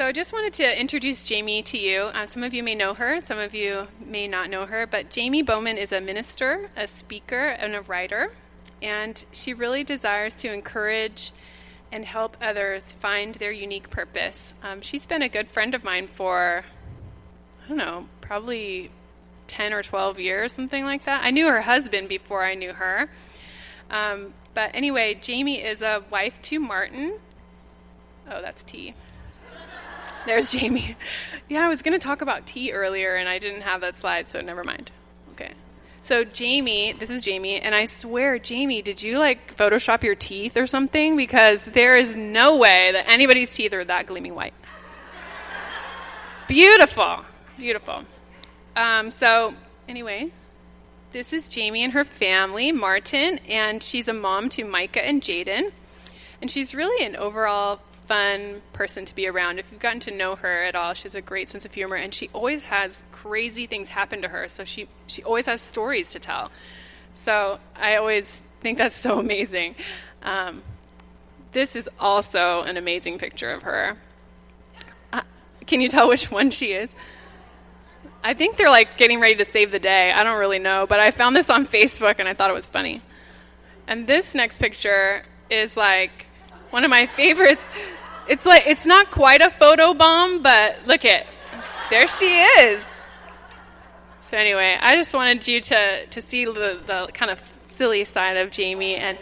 So I just wanted to introduce Jamie to you. Uh, some of you may know her, some of you may not know her, but Jamie Bowman is a minister, a speaker, and a writer, and she really desires to encourage and help others find their unique purpose. Um, she's been a good friend of mine for, I don't know, probably 10 or 12 years, something like that. I knew her husband before I knew her. Um, but anyway, Jamie is a wife to Martin. Oh, that's T. There's Jamie. Yeah, I was going to talk about T earlier and I didn't have that slide, so never mind. Okay. So, Jamie, this is Jamie, and I swear, Jamie, did you like Photoshop your teeth or something? Because there is no way that anybody's teeth are that gleaming white. Beautiful. Beautiful. Um, so, anyway, this is Jamie and her family, Martin, and she's a mom to Micah and Jaden. And she's really an overall fun person to be around. If you've gotten to know her at all, she has a great sense of humor, and she always has crazy things happen to her. So she she always has stories to tell. So I always think that's so amazing. Um, this is also an amazing picture of her. Uh, can you tell which one she is? I think they're like getting ready to save the day. I don't really know, but I found this on Facebook and I thought it was funny. And this next picture is like one of my favorites. It's like it's not quite a photo bomb, but look it. there she is. So anyway, I just wanted you to to see the the kind of silly side of Jamie, and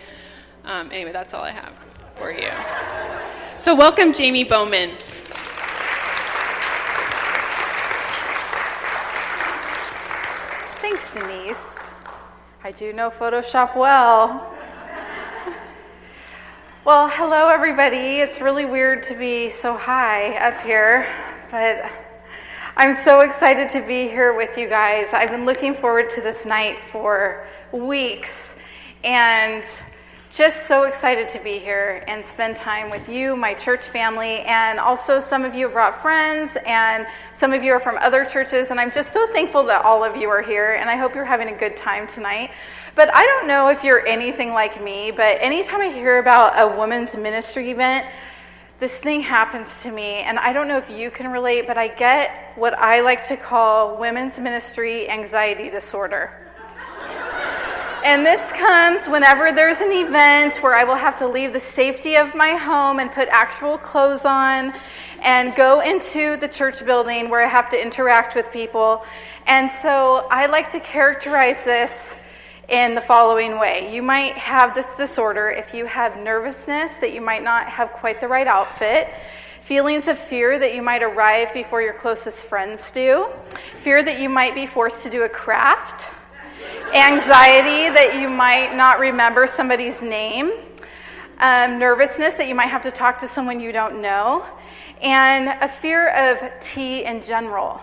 um, anyway, that's all I have for you. So welcome, Jamie Bowman. Thanks, Denise. I do know Photoshop well. Well, hello, everybody. It's really weird to be so high up here, but I'm so excited to be here with you guys. I've been looking forward to this night for weeks and just so excited to be here and spend time with you, my church family, and also some of you have brought friends, and some of you are from other churches, and I'm just so thankful that all of you are here, and I hope you're having a good time tonight. But I don't know if you're anything like me, but anytime I hear about a women's ministry event, this thing happens to me, and I don't know if you can relate, but I get what I like to call women's ministry anxiety disorder. And this comes whenever there's an event where I will have to leave the safety of my home and put actual clothes on and go into the church building where I have to interact with people. And so I like to characterize this in the following way. You might have this disorder if you have nervousness that you might not have quite the right outfit, feelings of fear that you might arrive before your closest friends do, fear that you might be forced to do a craft, anxiety that you might not remember somebody's name, um, nervousness that you might have to talk to someone you don't know, and a fear of tea in general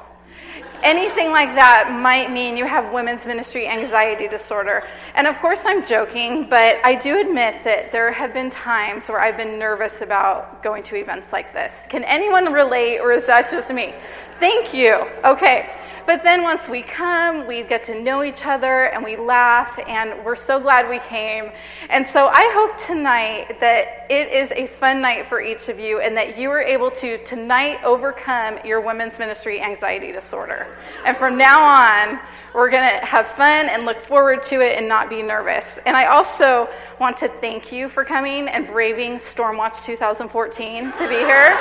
anything like that might mean you have women's ministry anxiety disorder. And of course, I'm joking, but I do admit that there have been times where I've been nervous about going to events like this. Can anyone relate, or is that just me? Thank you. Okay. But then once we come, we get to know each other and we laugh, and we're so glad we came. And so I hope tonight that it is a fun night for each of you and that you are able to tonight overcome your women's ministry anxiety disorder. And from now on, we're going to have fun and look forward to it and not be nervous. And I also want to thank you for coming and braving Stormwatch 2014 to be here.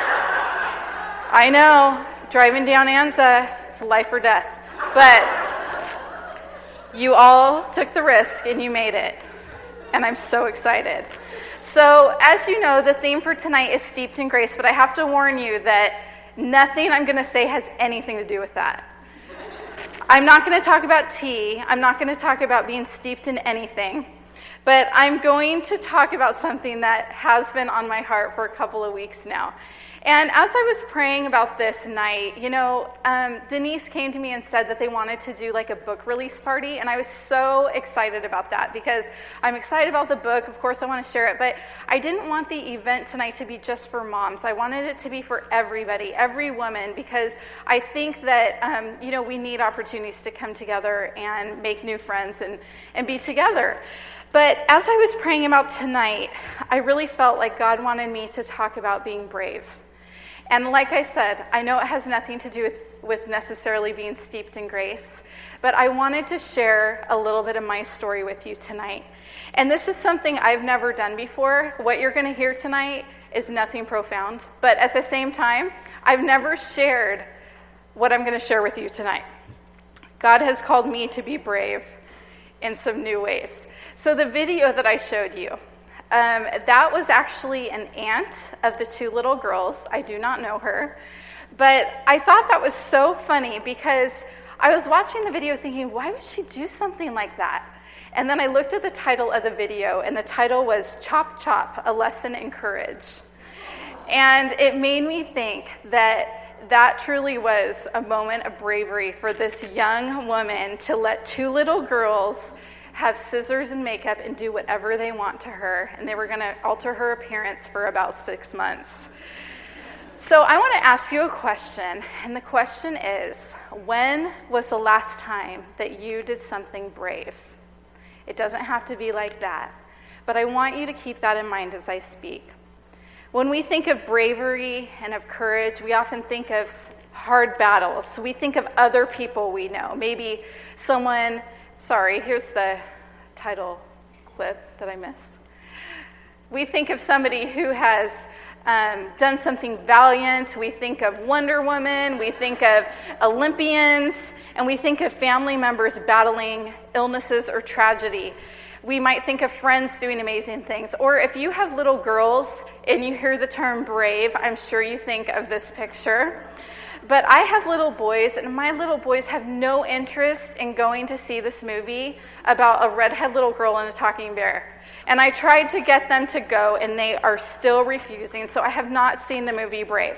I know, driving down Anza, it's life or death. But you all took the risk and you made it. And I'm so excited. So, as you know, the theme for tonight is steeped in grace, but I have to warn you that nothing I'm going to say has anything to do with that. I'm not going to talk about tea. I'm not going to talk about being steeped in anything. But I'm going to talk about something that has been on my heart for a couple of weeks now. And as I was praying about this night, you know, um, Denise came to me and said that they wanted to do like a book release party. And I was so excited about that because I'm excited about the book. Of course, I want to share it. But I didn't want the event tonight to be just for moms. I wanted it to be for everybody, every woman, because I think that, um, you know, we need opportunities to come together and make new friends and, and be together. But as I was praying about tonight, I really felt like God wanted me to talk about being brave. And like I said, I know it has nothing to do with, with necessarily being steeped in grace, but I wanted to share a little bit of my story with you tonight. And this is something I've never done before. What you're going to hear tonight is nothing profound, but at the same time, I've never shared what I'm going to share with you tonight. God has called me to be brave in some new ways. So, the video that I showed you, um, that was actually an aunt of the two little girls. I do not know her. But I thought that was so funny because I was watching the video thinking, why would she do something like that? And then I looked at the title of the video, and the title was Chop Chop A Lesson in Courage. And it made me think that that truly was a moment of bravery for this young woman to let two little girls have scissors and makeup and do whatever they want to her. And they were going to alter her appearance for about six months. So I want to ask you a question. And the question is when was the last time that you did something brave? It doesn't have to be like that. But I want you to keep that in mind as I speak. When we think of bravery and of courage, we often think of hard battles. So we think of other people we know. Maybe someone, sorry, here's the title clip that I missed. We think of somebody who has um, done something valiant. We think of Wonder Woman. We think of Olympians. And we think of family members battling illnesses or tragedy. We might think of friends doing amazing things. Or if you have little girls and you hear the term brave, I'm sure you think of this picture. But I have little boys, and my little boys have no interest in going to see this movie about a redhead little girl and a talking bear. And I tried to get them to go, and they are still refusing. So I have not seen the movie Brave.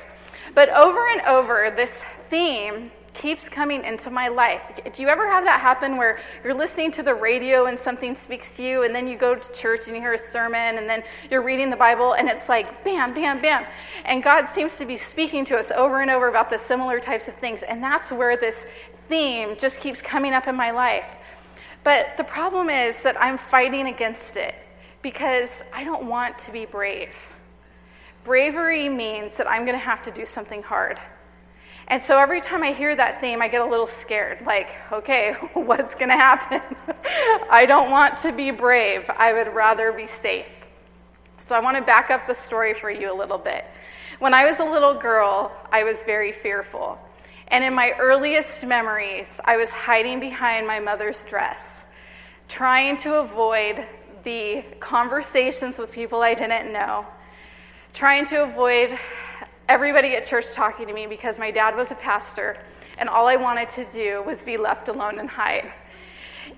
But over and over, this theme keeps coming into my life. Do you ever have that happen where you're listening to the radio and something speaks to you, and then you go to church and you hear a sermon, and then you're reading the Bible, and it's like bam, bam, bam. And God seems to be speaking to us over and over about the similar types of things. And that's where this theme just keeps coming up in my life. But the problem is that I'm fighting against it because I don't want to be brave. Bravery means that I'm going to have to do something hard. And so every time I hear that theme, I get a little scared. Like, okay, what's going to happen? I don't want to be brave. I would rather be safe. So I want to back up the story for you a little bit. When I was a little girl, I was very fearful. And in my earliest memories, I was hiding behind my mother's dress, trying to avoid the conversations with people I didn't know, trying to avoid everybody at church talking to me because my dad was a pastor, and all I wanted to do was be left alone and hide.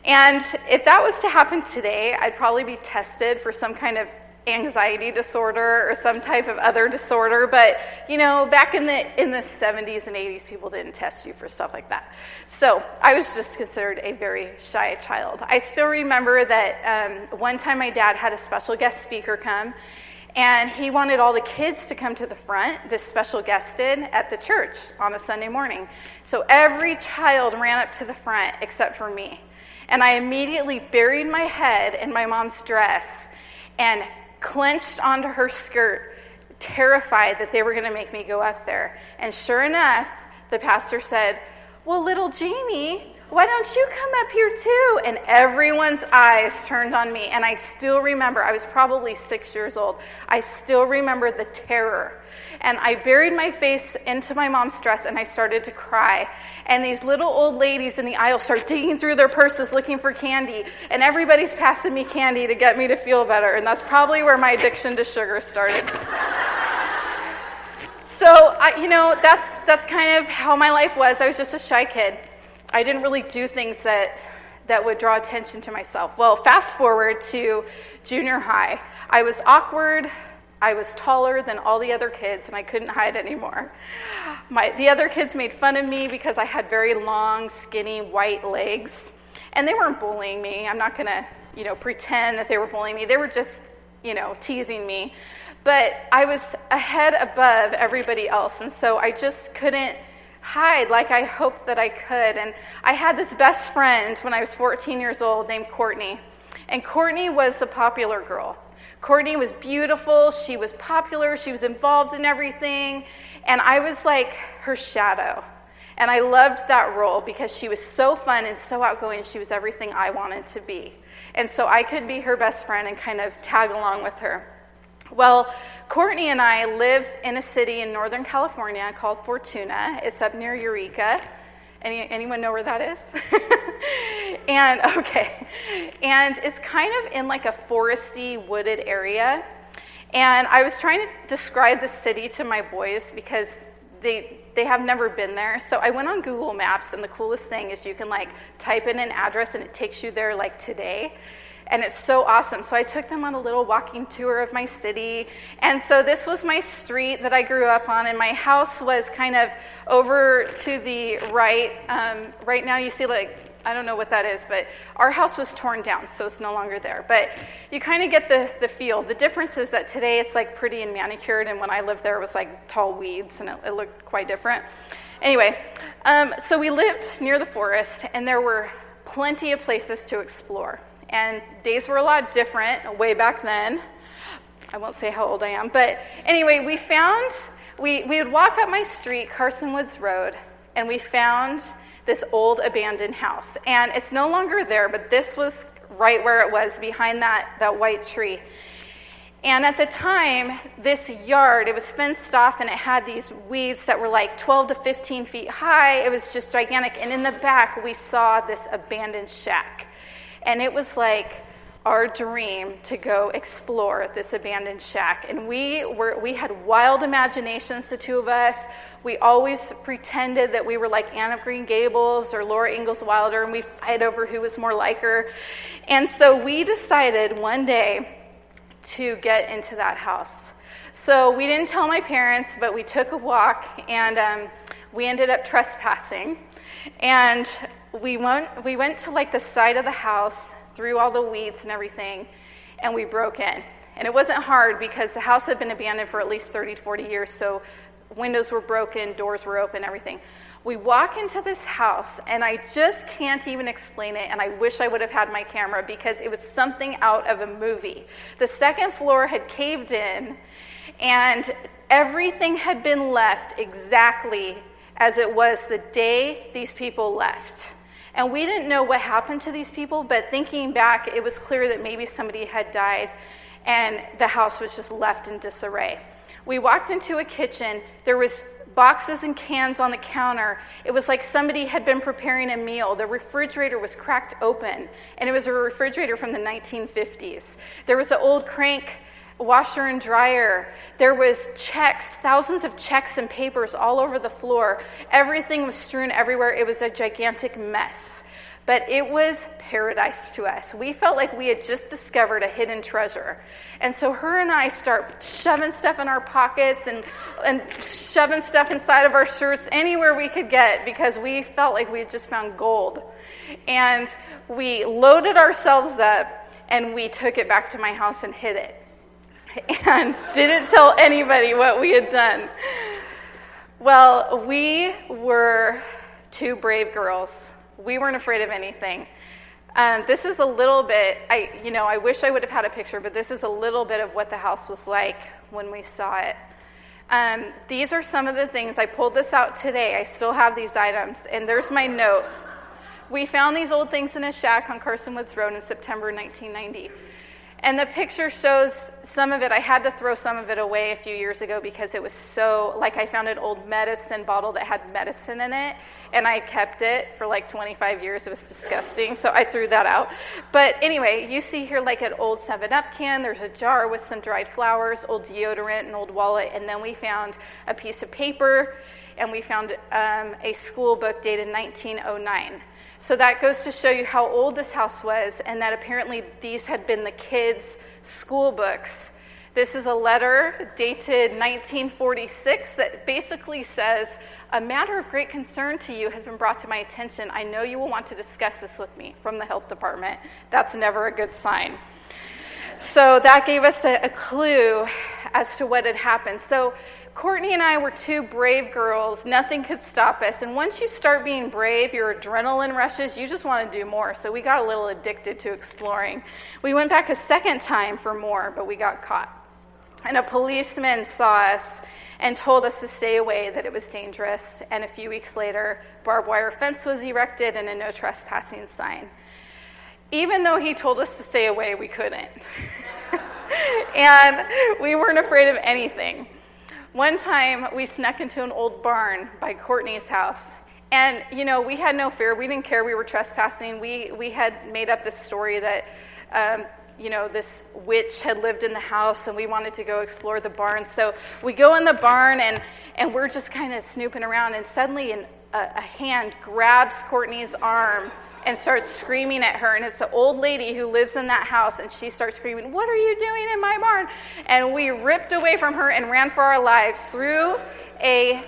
And if that was to happen today, I'd probably be tested for some kind of anxiety disorder or some type of other disorder. But you know back in the in the 70s and 80s people didn't test you for stuff like that. So i was just considered a very shy child. I still remember that um, one time my dad had a special guest speaker come and he wanted all the kids to come to the front, this special guest did, at the church on a Sunday morning. So every child ran up to the front except for me. And I immediately buried my head in my mom's dress and clenched onto her skirt, terrified that they were going to make me go up there. And sure enough, the pastor said, Well, little Jamie, why don't you come up here too? And everyone's eyes turned on me. And I still remember, I was probably six years old. I still remember the terror. And I buried my face into my mom's dress and I started to cry. And these little old ladies in the aisle start digging through their purses looking for candy. And everybody's passing me candy to get me to feel better. And that's probably where my addiction to sugar started. so, I, you know, that's, that's kind of how my life was. I was just a shy kid. I didn't really do things that that would draw attention to myself. Well, fast forward to junior high. I was awkward. I was taller than all the other kids, and I couldn't hide anymore. My, the other kids made fun of me because I had very long, skinny, white legs. And they weren't bullying me. I'm not going to, you know, pretend that they were bullying me. They were just, you know, teasing me. But I was ahead above everybody else, and so I just couldn't hide like I hoped that I could. And I had this best friend when I was 14 years old named Courtney. And Courtney was the popular girl. Courtney was beautiful, she was popular, she was involved in everything. And I was like her shadow. And I loved that role because she was so fun and so outgoing. She was everything I wanted to be. And so I could be her best friend and kind of tag along with her. Well, Courtney and I lived in a city in Northern California called Fortuna. It's up near Eureka. Any, anyone know where that is? and okay, and it's kind of in like a foresty, wooded area. And I was trying to describe the city to my boys because they they have never been there. So I went on Google Maps, and the coolest thing is you can like type in an address and it takes you there like today. And it's so awesome. So I took them on a little walking tour of my city. And so this was my street that I grew up on, and my house was kind of over to the right. Um, right now, you see like I don't know what that is, but our house was torn down, so it's no longer there. But you kind of get the, the feel. The difference is that today it's like pretty and manicured, and when I lived there, it was like tall weeds, and it, it looked quite different. Anyway, um, so we lived near the forest, and there were plenty of places to explore. And days were a lot different way back then. I won't say how old I am, but anyway, we found, we, we would walk up my street, Carson Woods Road, and we found this old abandoned house. And it's no longer there, but this was right where it was, behind that, that white tree. And at the time, this yard, it was fenced off and it had these weeds that were like 12 to 15 feet high. It was just gigantic. And in the back, we saw this abandoned shack. And it was like our dream to go explore this abandoned shack. And we were we had wild imaginations, the two of us. We always pretended that we were like Anne of Green Gables or Laura Ingalls Wilder, and we fight over who was more like her. And so we decided one day to get into that house. So we didn't tell my parents, but we took a walk and um, we ended up trespassing. And we went, we went to like the side of the house through all the weeds and everything, and we broke in. And it wasn't hard because the house had been abandoned for at least 30 to 40 years, so windows were broken, doors were open, everything. We walk into this house, and I just can't even explain it, and I wish I would have had my camera because it was something out of a movie. The second floor had caved in, and everything had been left exactly as it was the day these people left. And we didn't know what happened to these people, but thinking back, it was clear that maybe somebody had died and the house was just left in disarray. We walked into a kitchen. There was boxes and cans on the counter. It was like somebody had been preparing a meal. The refrigerator was cracked open, and it was a refrigerator from the 1950s. There was an old crank washer and dryer. There was checks, thousands of checks and papers all over the floor. Everything was strewn everywhere. It was a gigantic mess. But it was paradise to us. We felt like we had just discovered a hidden treasure. And so her and I start shoving stuff in our pockets and, and shoving stuff inside of our shirts anywhere we could get because we felt like we had just found gold. And we loaded ourselves up and we took it back to my house and hid it and didn't tell anybody what we had done. Well, we were two brave girls. We weren't afraid of anything. Um, this is a little bit, I, you know, I wish I would have had a picture, but this is a little bit of what the house was like when we saw it. Um, these are some of the things. I pulled this out today. I still have these items. And there's my note. We found these old things in a shack on Carson Woods Road in September 1990. And the picture shows some of it. I had to throw some of it away a few years ago because it was so, like, I found an old medicine bottle that had medicine in it, and I kept it for like 25 years. It was disgusting, so I threw that out. But anyway, you see here, like, an old 7 Up can. There's a jar with some dried flowers, old deodorant, an old wallet, and then we found a piece of paper, and we found um, a school book dated 1909. So that goes to show you how old this house was, and that apparently these had been the kids' school books. This is a letter dated 1946 that basically says, A matter of great concern to you has been brought to my attention. I know you will want to discuss this with me from the health department. That's never a good sign. So that gave us a, a clue as to what had happened. So Courtney and I were two brave girls. Nothing could stop us. And once you start being brave, your adrenaline rushes, you just want to do more. So we got a little addicted to exploring. We went back a second time for more, but we got caught. and a policeman saw us and told us to stay away, that it was dangerous. And a few weeks later, barbed wire fence was erected and a no trespassing sign. Even though he told us to stay away, we couldn't. and we weren't afraid of anything. One time, we snuck into an old barn by Courtney's house. And, you know, we had no fear. We didn't care we were trespassing. We, we had made up this story that um, you know, this witch had lived in the house and we wanted to go explore the barn. So we go in the barn and, and we're just kind of snooping around, and suddenly an, a, a hand grabs Courtney's arm and starts screaming at her. And it's the old lady who lives in that house, and she starts screaming, What are you doing in my barn? And we ripped away from her and ran for our lives through a,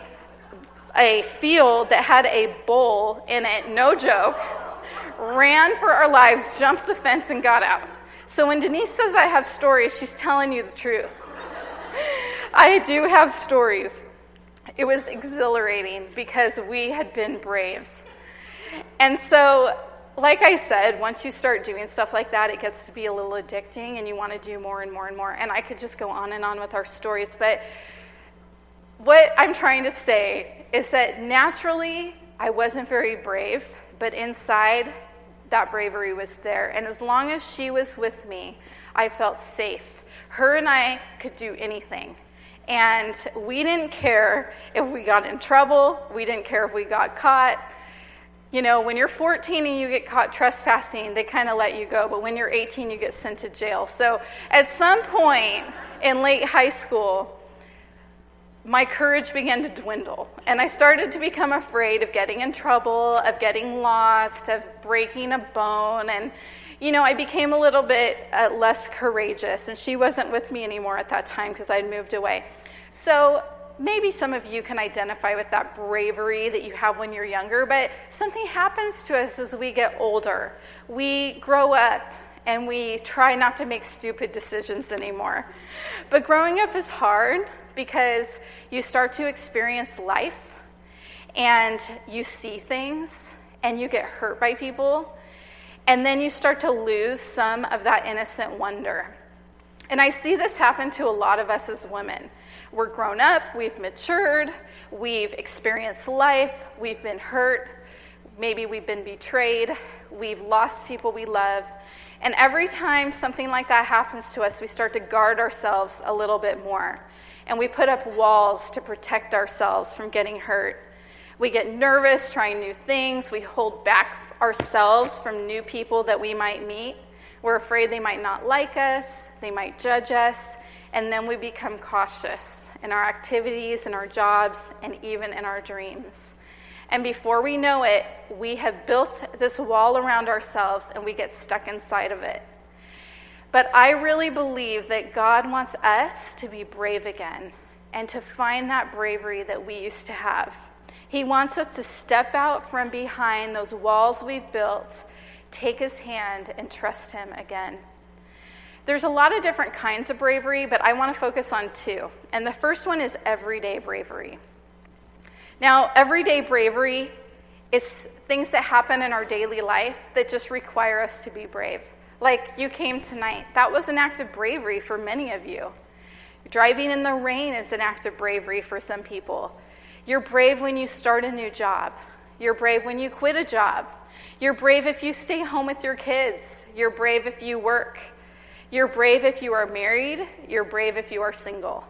a field that had a bowl in it, no joke. Ran for our lives, jumped the fence, and got out. So when Denise says I have stories, she's telling you the truth. I do have stories. It was exhilarating because we had been brave. And so, like I said, once you start doing stuff like that, it gets to be a little addicting and you want to do more and more and more. And I could just go on and on with our stories. But what I'm trying to say is that naturally, I wasn't very brave, but inside, that bravery was there. And as long as she was with me, I felt safe. Her and I could do anything. And we didn't care if we got in trouble, we didn't care if we got caught. You know, when you're 14 and you get caught trespassing, they kind of let you go, but when you're 18, you get sent to jail. So at some point in late high school, my courage began to dwindle. And I started to become afraid of getting in trouble, of getting lost, of breaking a bone. And, you know, I became a little bit uh, less courageous. And she wasn't with me anymore at that time because I'd moved away. So maybe some of you can identify with that bravery that you have when you're younger, but something happens to us as we get older. We grow up and we try not to make stupid decisions anymore. But growing up is hard because you start to experience life and you see things and you get hurt by people, and then you start to lose some of that innocent wonder. And I see this happen to a lot of us as women. We're grown up, we've matured, we've experienced life, we've been hurt, maybe we've been betrayed, we've lost people we love. And every time something like that happens to us, we start to guard ourselves a little bit more and we put up walls to protect ourselves from getting hurt. We get nervous trying new things. We hold back ourselves from new people that we might meet. We're afraid they might not like us, they might judge us, and then we become cautious in our activities, in our jobs, and even in our dreams. And before we know it, we have built this wall around ourselves and we get stuck inside of it. But I really believe that God wants us to be brave again and to find that bravery that we used to have. He wants us to step out from behind those walls we've built, take his hand, and trust him again. There's a lot of different kinds of bravery, but I want to focus on two. And the first one is everyday bravery. Now, everyday bravery is things that happen in our daily life that just require us to be brave like you came tonight. That was an act of bravery for many of you. Driving in the rain is an act of bravery for some people. You're brave when you start a new job. You're brave when you quit a job. You're brave if you stay home with your kids. You're brave if you work. You're brave if you are married. You're brave if you are single.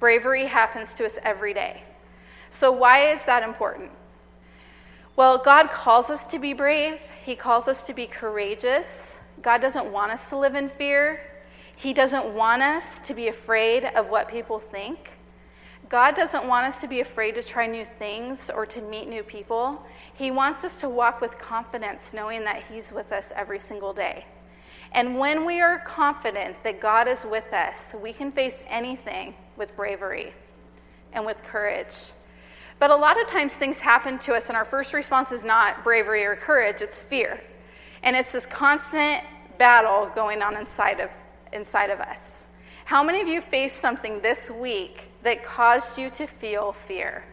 Bravery happens to us every day. So, why is that important? Well, God calls us to be brave, He calls us to be courageous. God doesn't want us to live in fear. He doesn't want us to be afraid of what people think. God doesn't want us to be afraid to try new things or to meet new people. He wants us to walk with confidence, knowing that He's with us every single day. And when we are confident that God is with us, we can face anything with bravery and with courage. But a lot of times things happen to us, and our first response is not bravery or courage, it's fear. And it's this constant battle going on inside of, inside of us. How many of you faced something this week that caused you to feel fear?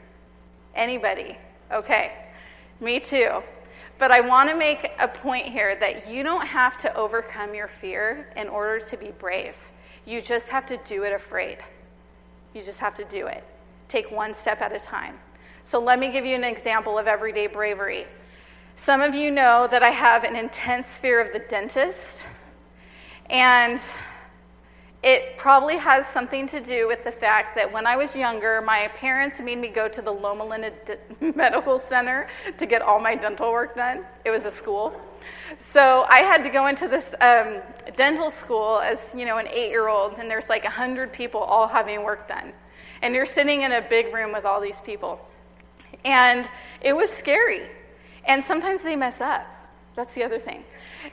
Anybody? Okay, me too. But I want to make a point here that you don't have to overcome your fear in order to be brave. You just have to do it afraid. You just have to do it. Take one step at a time. So let me give you an example of everyday bravery. Some of you know that I have an intense fear of the dentist, and it probably has something to do with the fact that when I was younger, my parents made me go to the Loma Linda D- Medical Center to get all my dental work done. It was a school. So I had to go into this um, dental school as, you know, an eight-year-old, and there's like 100 people all having work done. And you're sitting in a big room with all these people. And it was scary. And sometimes they mess up. That's the other thing.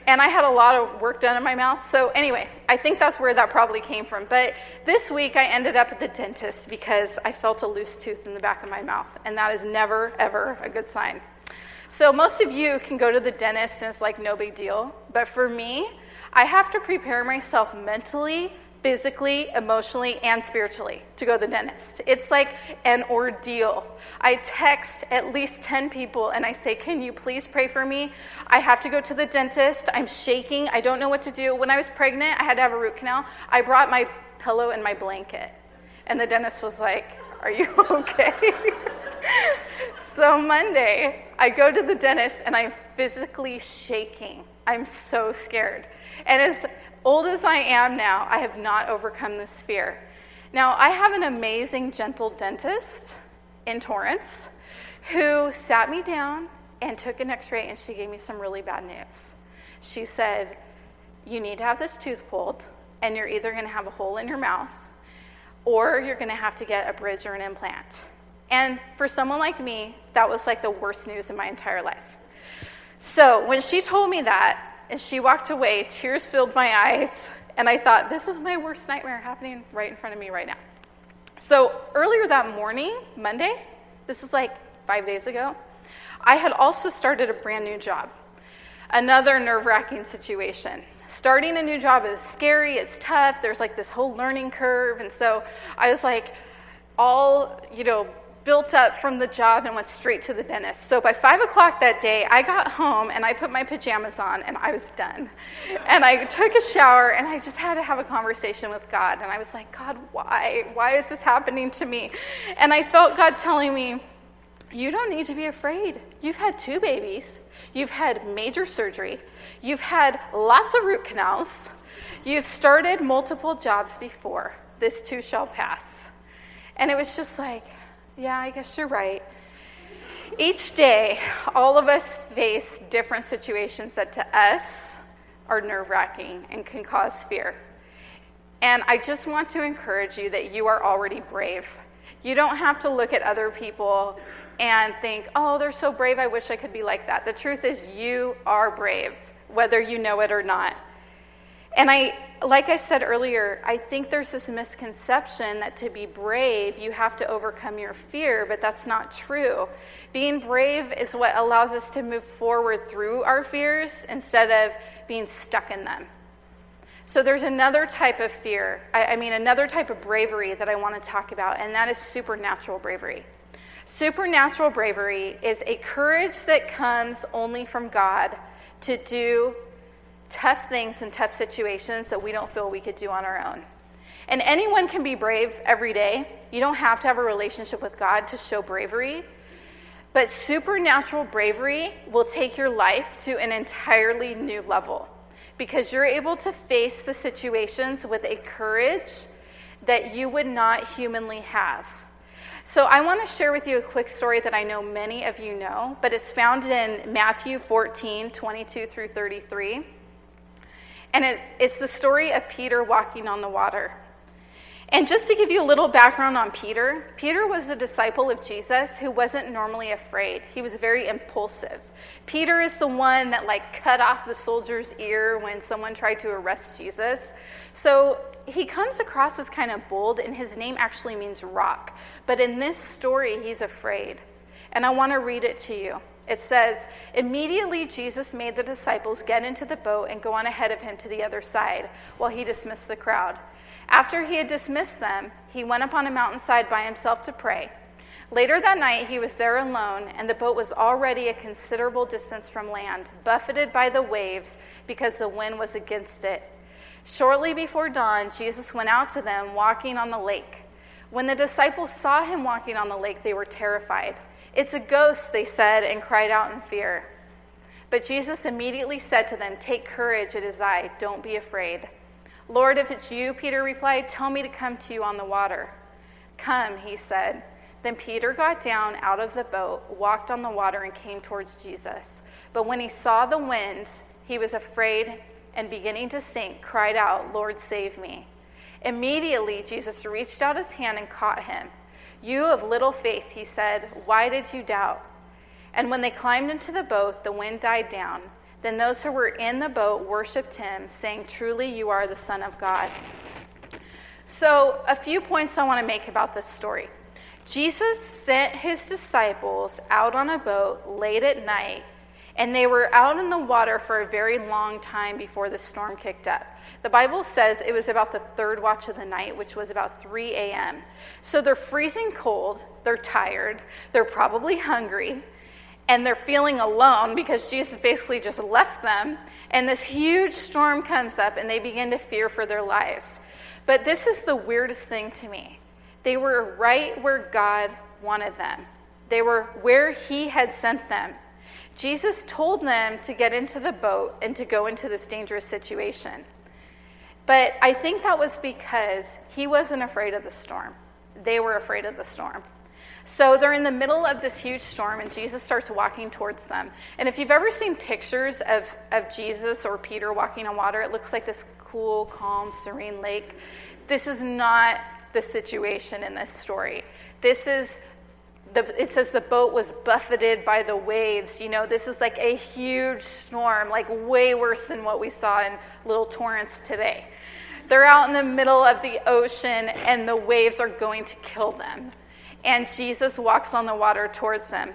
And I had a lot of work done in my mouth. So, anyway, I think that's where that probably came from. But this week I ended up at the dentist because I felt a loose tooth in the back of my mouth. And that is never, ever a good sign. So, most of you can go to the dentist and it's like no big deal. But for me, I have to prepare myself mentally physically, emotionally, and spiritually to go to the dentist. It's like an ordeal. I text at least 10 people and I say, Can you please pray for me? I have to go to the dentist. I'm shaking. I don't know what to do. When I was pregnant, I had to have a root canal. I brought my pillow and my blanket. And the dentist was like, Are you okay? so Monday, I go to the dentist and I'm physically shaking. I'm so scared. And as old as I am now, I have not overcome this fear. Now, I have an amazing, gentle dentist in Torrance who sat me down and took an x ray, and she gave me some really bad news. She said, You need to have this tooth pulled, and you're either going to have a hole in your mouth or you're going to have to get a bridge or an implant. And for someone like me, that was like the worst news in my entire life. So when she told me that, and she walked away, tears filled my eyes, and I thought, this is my worst nightmare happening right in front of me right now. So earlier that morning, Monday, this is like five days ago, I had also started a brand new job. Another nerve wracking situation. Starting a new job is scary, it's tough, there's like this whole learning curve. And so I was like, all, you know, built up from the job and went straight to the dentist. So by five o'clock that day, I got home and I put my pajamas on and I was done. And I took a shower and I just had to have a conversation with God. And I was like, God, why? Why is this happening to me? And I felt God telling me, you don't need to be afraid. You've had two babies. You've had major surgery. You've had lots of root canals. You've started multiple jobs before. This too shall pass. And it was just like, yeah, I guess you're right. Each day, all of us face different situations that to us are nerve wracking and can cause fear. And I just want to encourage you that you are already brave. You don't have to look at other people and think, oh, they're so brave, I wish I could be like that. The truth is, you are brave, whether you know it or not. And I, like I said earlier, I think there's this misconception that to be brave, you have to overcome your fear, but that's not true. Being brave is what allows us to move forward through our fears instead of being stuck in them. So there's another type of fear, I, I mean, another type of bravery that I want to talk about, and that is supernatural bravery. Supernatural bravery is a courage that comes only from God to do tough things and tough situations that we don't feel we could do on our own. And anyone can be brave every day. You don't have to have a relationship with God to show bravery. But supernatural bravery will take your life to an entirely new level because you're able to face the situations with a courage that you would not humanly have. So, I want to share with you a quick story that I know many of you know, but it's found in Matthew 14 22 through 33. And it, it's the story of Peter walking on the water. And just to give you a little background on Peter, Peter was a disciple of Jesus who wasn't normally afraid. He was very impulsive. Peter is the one that like cut off the soldier's ear when someone tried to arrest Jesus. So he comes across as kind of bold and his name actually means rock. But in this story, he's afraid. And I want to read it to you. It says, Immediately Jesus made the disciples get into the boat and go on ahead of him to the other side while he dismissed the crowd. After he had dismissed them, he went up on a mountainside by himself to pray. Later that night, he was there alone, and the boat was already a considerable distance from land, buffeted by the waves because the wind was against it. Shortly before dawn, Jesus went out to them walking on the lake. When the disciples saw him walking on the lake, they were terrified. It's a ghost, they said, and cried out in fear. But Jesus immediately said to them, Take courage, it is I, don't be afraid. Lord, if it's you, Peter replied, tell me to come to you on the water. Come, he said. Then Peter got down out of the boat, walked on the water, and came towards Jesus. But when he saw the wind, he was afraid and beginning to sink, cried out, Lord, save me. Immediately, Jesus reached out his hand and caught him. You of little faith, he said, why did you doubt? And when they climbed into the boat, the wind died down. Then those who were in the boat worshiped him, saying, Truly, you are the Son of God. So, a few points I want to make about this story. Jesus sent his disciples out on a boat late at night and they were out in the water for a very long time before the storm kicked up. The Bible says it was about the third watch of the night, which was about 3 a.m. So they're freezing cold, they're tired, they're probably hungry, and they're feeling alone because Jesus basically just left them. And this huge storm comes up, and they begin to fear for their lives. But this is the weirdest thing to me. They were right where God wanted them, they were where He had sent them. Jesus told them to get into the boat and to go into this dangerous situation. But I think that was because he wasn't afraid of the storm. They were afraid of the storm. So they're in the middle of this huge storm, and Jesus starts walking towards them. And if you've ever seen pictures of, of Jesus or Peter walking on water, it looks like this cool, calm, serene lake. This is not the situation in this story. This is the, it says the boat was buffeted by the waves. You know, this is like a huge storm, like way worse than what we saw in little torrents today. They're out in the middle of the ocean and the waves are going to kill them. And Jesus walks on the water towards them.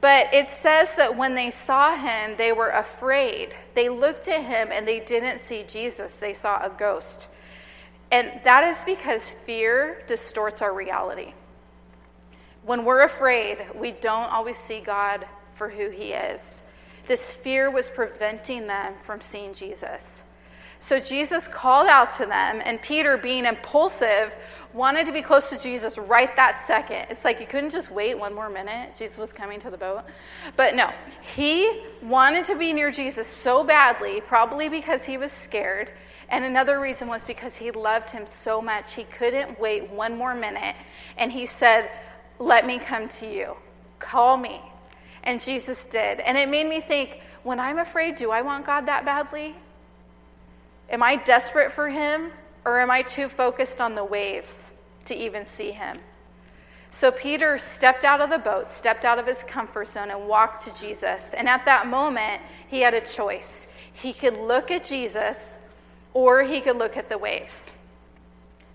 But it says that when they saw him, they were afraid. They looked at him and they didn't see Jesus, they saw a ghost. And that is because fear distorts our reality. When we're afraid, we don't always see God for who he is. This fear was preventing them from seeing Jesus. So Jesus called out to them, and Peter, being impulsive, wanted to be close to Jesus right that second. It's like you couldn't just wait one more minute. Jesus was coming to the boat. But no, he wanted to be near Jesus so badly, probably because he was scared. And another reason was because he loved him so much, he couldn't wait one more minute. And he said, let me come to you. Call me. And Jesus did. And it made me think when I'm afraid, do I want God that badly? Am I desperate for Him? Or am I too focused on the waves to even see Him? So Peter stepped out of the boat, stepped out of his comfort zone, and walked to Jesus. And at that moment, he had a choice. He could look at Jesus, or he could look at the waves.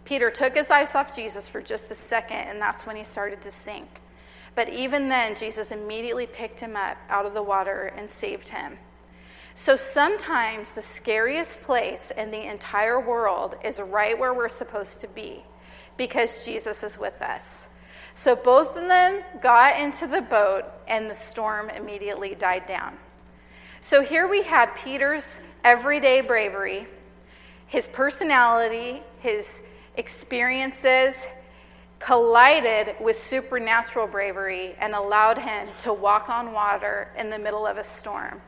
Peter took his eyes off Jesus for just a second, and that's when he started to sink. But even then, Jesus immediately picked him up out of the water and saved him. So sometimes the scariest place in the entire world is right where we're supposed to be because Jesus is with us. So both of them got into the boat, and the storm immediately died down. So here we have Peter's everyday bravery, his personality, his experiences collided with supernatural bravery and allowed him to walk on water in the middle of a storm.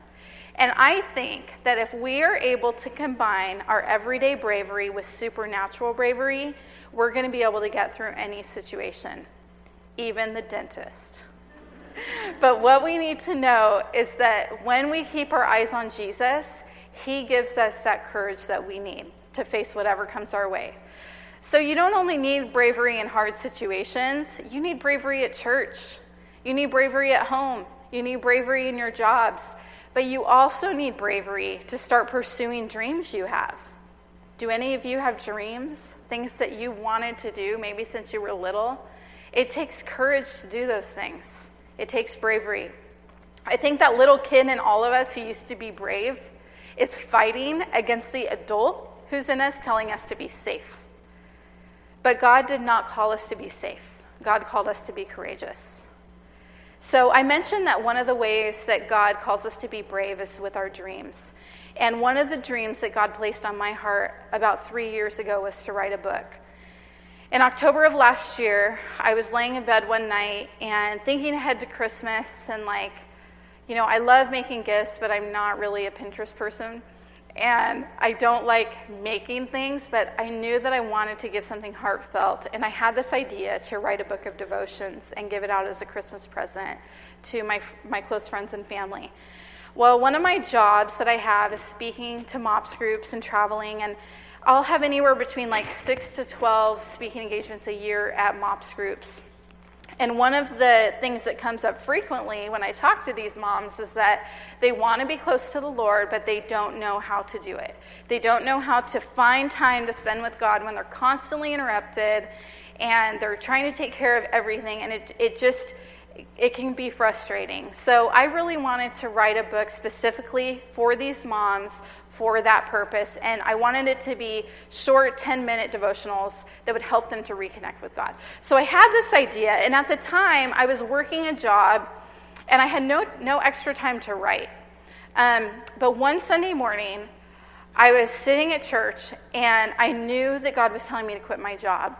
And I think that if we are able to combine our everyday bravery with supernatural bravery, we're going to be able to get through any situation, even the dentist. But what we need to know is that when we keep our eyes on Jesus, He gives us that courage that we need to face whatever comes our way. So you don't only need bravery in hard situations, you need bravery at church. You need bravery at home. You need bravery in your jobs. But you also need bravery to start pursuing dreams you have. Do any of you have dreams? Things that you wanted to do, maybe since you were little? It takes courage to do those things, it takes bravery. I think that little kid in all of us who used to be brave is fighting against the adult who's in us telling us to be safe. But God did not call us to be safe, God called us to be courageous. So I mentioned that one of the ways that God calls us to be brave is with our dreams. And one of the dreams that God placed on my heart about three years ago was to write a book. In October of last year, I was laying in bed one night and thinking ahead to Christmas and like, you know, I love making gifts, but I'm not really a Pinterest person. And I don't like making things, but I knew that I wanted to give something heartfelt. And I had this idea to write a book of devotions and give it out as a Christmas present to my, my close friends and family. Well, one of my jobs that I have is speaking to MOPS groups and traveling. And I'll have anywhere between like six to 12 speaking engagements a year at MOPS groups. And one of the things that comes up frequently when I talk to these moms is that they want to be close to the Lord, but they don't know how to do it. They don't know how to find time to spend with God when they're constantly interrupted and they're trying to take care of everything, and it, it just it can be frustrating. So I really wanted to write a book specifically for these moms for that purpose. And I wanted it to be short 10 minute devotionals that would help them to reconnect with God. So I had this idea, and at the time, I was working a job and I had no, no extra time to write. Um, but one Sunday morning, I was sitting at church and I knew that God was telling me to quit my job.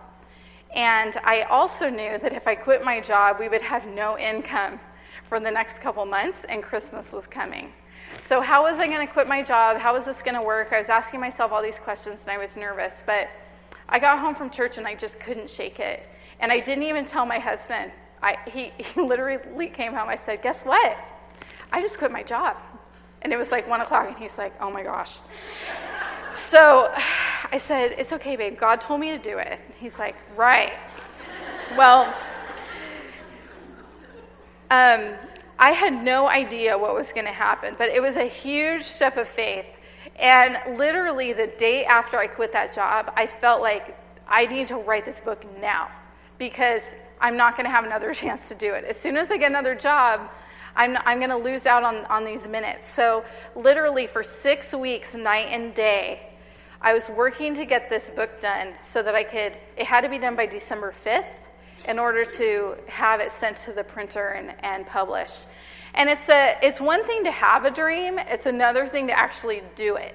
And I also knew that if I quit my job, we would have no income for the next couple months, and Christmas was coming. So, how was I going to quit my job? How was this going to work? I was asking myself all these questions and I was nervous. But I got home from church and I just couldn't shake it. And I didn't even tell my husband. I, he, he literally came home. I said, Guess what? I just quit my job. And it was like one o'clock, and he's like, Oh my gosh. so I said, It's okay, babe. God told me to do it. He's like, Right. well, um, I had no idea what was going to happen, but it was a huge step of faith. And literally, the day after I quit that job, I felt like I need to write this book now because I'm not going to have another chance to do it. As soon as I get another job, I'm, I'm going to lose out on, on these minutes. So, literally, for six weeks, night and day, I was working to get this book done so that I could, it had to be done by December 5th in order to have it sent to the printer and, and published. And it's, a, it's one thing to have a dream, it's another thing to actually do it.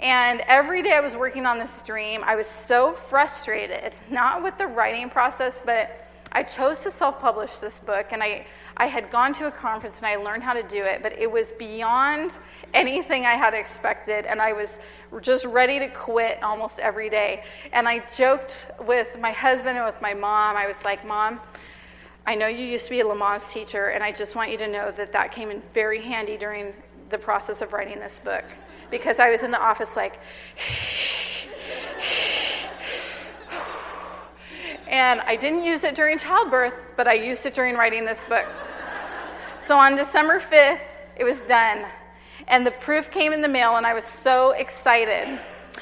And every day I was working on this dream, I was so frustrated, not with the writing process, but I chose to self publish this book. And I, I had gone to a conference and I learned how to do it, but it was beyond anything I had expected. And I was just ready to quit almost every day. And I joked with my husband and with my mom. I was like, Mom, I know you used to be a Lamaze teacher, and I just want you to know that that came in very handy during the process of writing this book. Because I was in the office like, and I didn't use it during childbirth, but I used it during writing this book. So on December 5th, it was done. And the proof came in the mail, and I was so excited.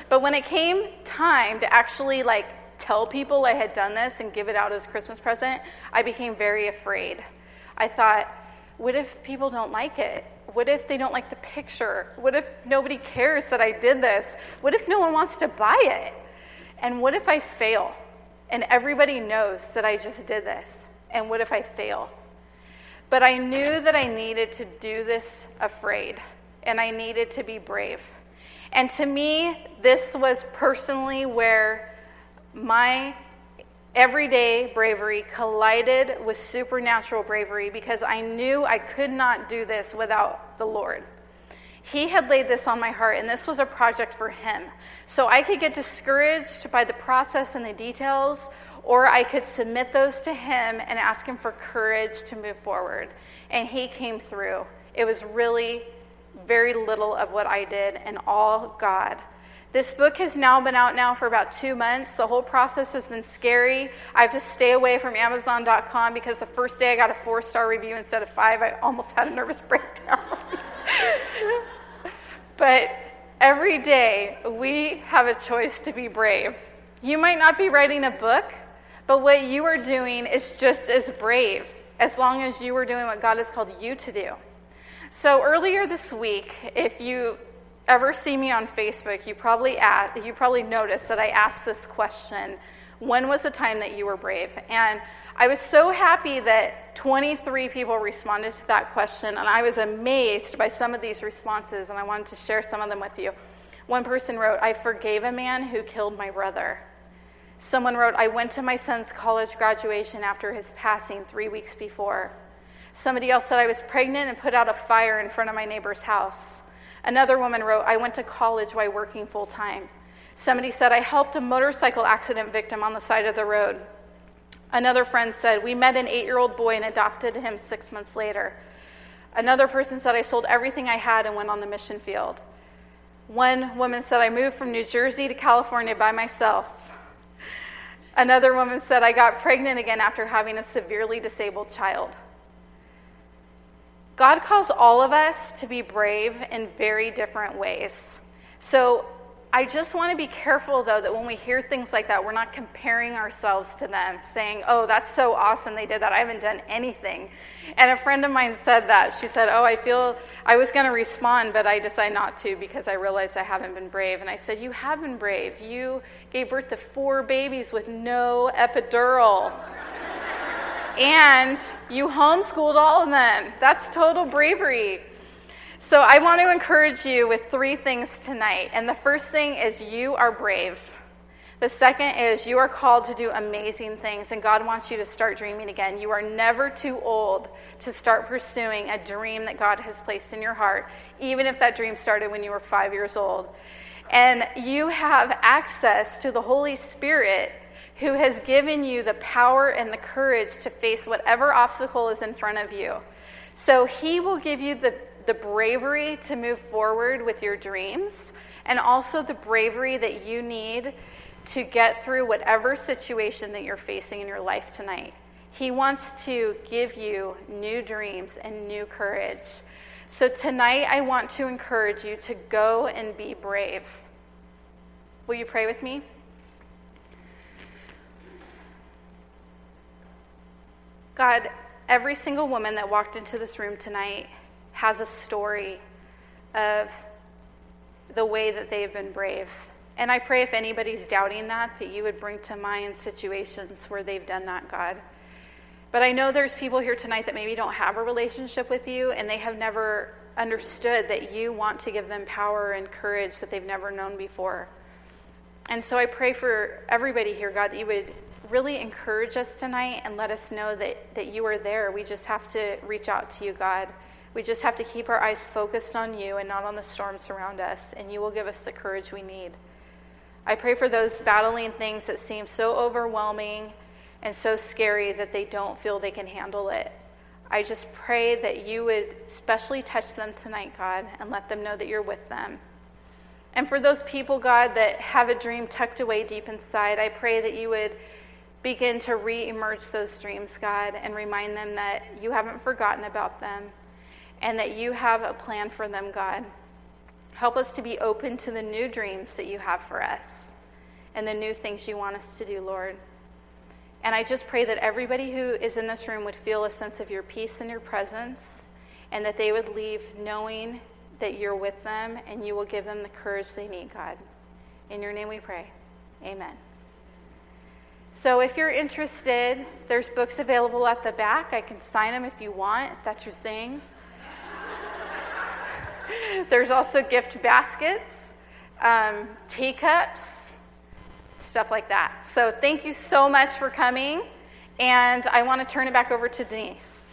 But when it came time to actually like tell people I had done this and give it out as a Christmas present, I became very afraid. I thought, what if people don't like it? What if they don't like the picture? What if nobody cares that I did this? What if no one wants to buy it? And what if I fail? And everybody knows that I just did this. And what if I fail? But I knew that I needed to do this afraid and I needed to be brave. And to me, this was personally where my everyday bravery collided with supernatural bravery because I knew I could not do this without the Lord. He had laid this on my heart, and this was a project for Him. So I could get discouraged by the process and the details, or I could submit those to Him and ask Him for courage to move forward. And He came through. It was really very little of what I did and all God. This book has now been out now for about two months. The whole process has been scary. I have to stay away from Amazon.com because the first day I got a four star review instead of five. I almost had a nervous breakdown. but every day we have a choice to be brave. You might not be writing a book, but what you are doing is just as brave as long as you are doing what God has called you to do. So earlier this week, if you ever see me on Facebook, you probably ask, you probably noticed that I asked this question: When was the time that you were brave? And I was so happy that 23 people responded to that question, and I was amazed by some of these responses, and I wanted to share some of them with you. One person wrote, I forgave a man who killed my brother. Someone wrote, I went to my son's college graduation after his passing three weeks before. Somebody else said, I was pregnant and put out a fire in front of my neighbor's house. Another woman wrote, I went to college while working full time. Somebody said, I helped a motorcycle accident victim on the side of the road. Another friend said, We met an eight year old boy and adopted him six months later. Another person said, I sold everything I had and went on the mission field. One woman said, I moved from New Jersey to California by myself. Another woman said, I got pregnant again after having a severely disabled child. God calls all of us to be brave in very different ways. So I just want to be careful, though, that when we hear things like that, we're not comparing ourselves to them, saying, oh, that's so awesome they did that. I haven't done anything. And a friend of mine said that. She said, oh, I feel I was going to respond, but I decided not to because I realized I haven't been brave. And I said, you have been brave. You gave birth to four babies with no epidural. And you homeschooled all of them. That's total bravery. So I want to encourage you with three things tonight. And the first thing is you are brave. The second is you are called to do amazing things, and God wants you to start dreaming again. You are never too old to start pursuing a dream that God has placed in your heart, even if that dream started when you were five years old. And you have access to the Holy Spirit who has given you the power and the courage to face whatever obstacle is in front of you. So he will give you the the bravery to move forward with your dreams, and also the bravery that you need to get through whatever situation that you're facing in your life tonight. He wants to give you new dreams and new courage. So tonight, I want to encourage you to go and be brave. Will you pray with me? God, every single woman that walked into this room tonight has a story of the way that they've been brave. And I pray if anybody's doubting that, that you would bring to mind situations where they've done that, God. But I know there's people here tonight that maybe don't have a relationship with you and they have never understood that you want to give them power and courage that they've never known before. And so I pray for everybody here, God, that you would really encourage us tonight and let us know that, that you are there. We just have to reach out to you, God. We just have to keep our eyes focused on you and not on the storms around us, and you will give us the courage we need. I pray for those battling things that seem so overwhelming and so scary that they don't feel they can handle it. I just pray that you would specially touch them tonight, God, and let them know that you're with them. And for those people, God, that have a dream tucked away deep inside, I pray that you would begin to re emerge those dreams, God, and remind them that you haven't forgotten about them and that you have a plan for them, God. Help us to be open to the new dreams that you have for us and the new things you want us to do, Lord. And I just pray that everybody who is in this room would feel a sense of your peace and your presence, and that they would leave knowing that you're with them and you will give them the courage they need, God. In your name we pray. Amen. So if you're interested, there's books available at the back. I can sign them if you want, if that's your thing. There's also gift baskets, um, teacups, stuff like that. So thank you so much for coming. And I want to turn it back over to Denise.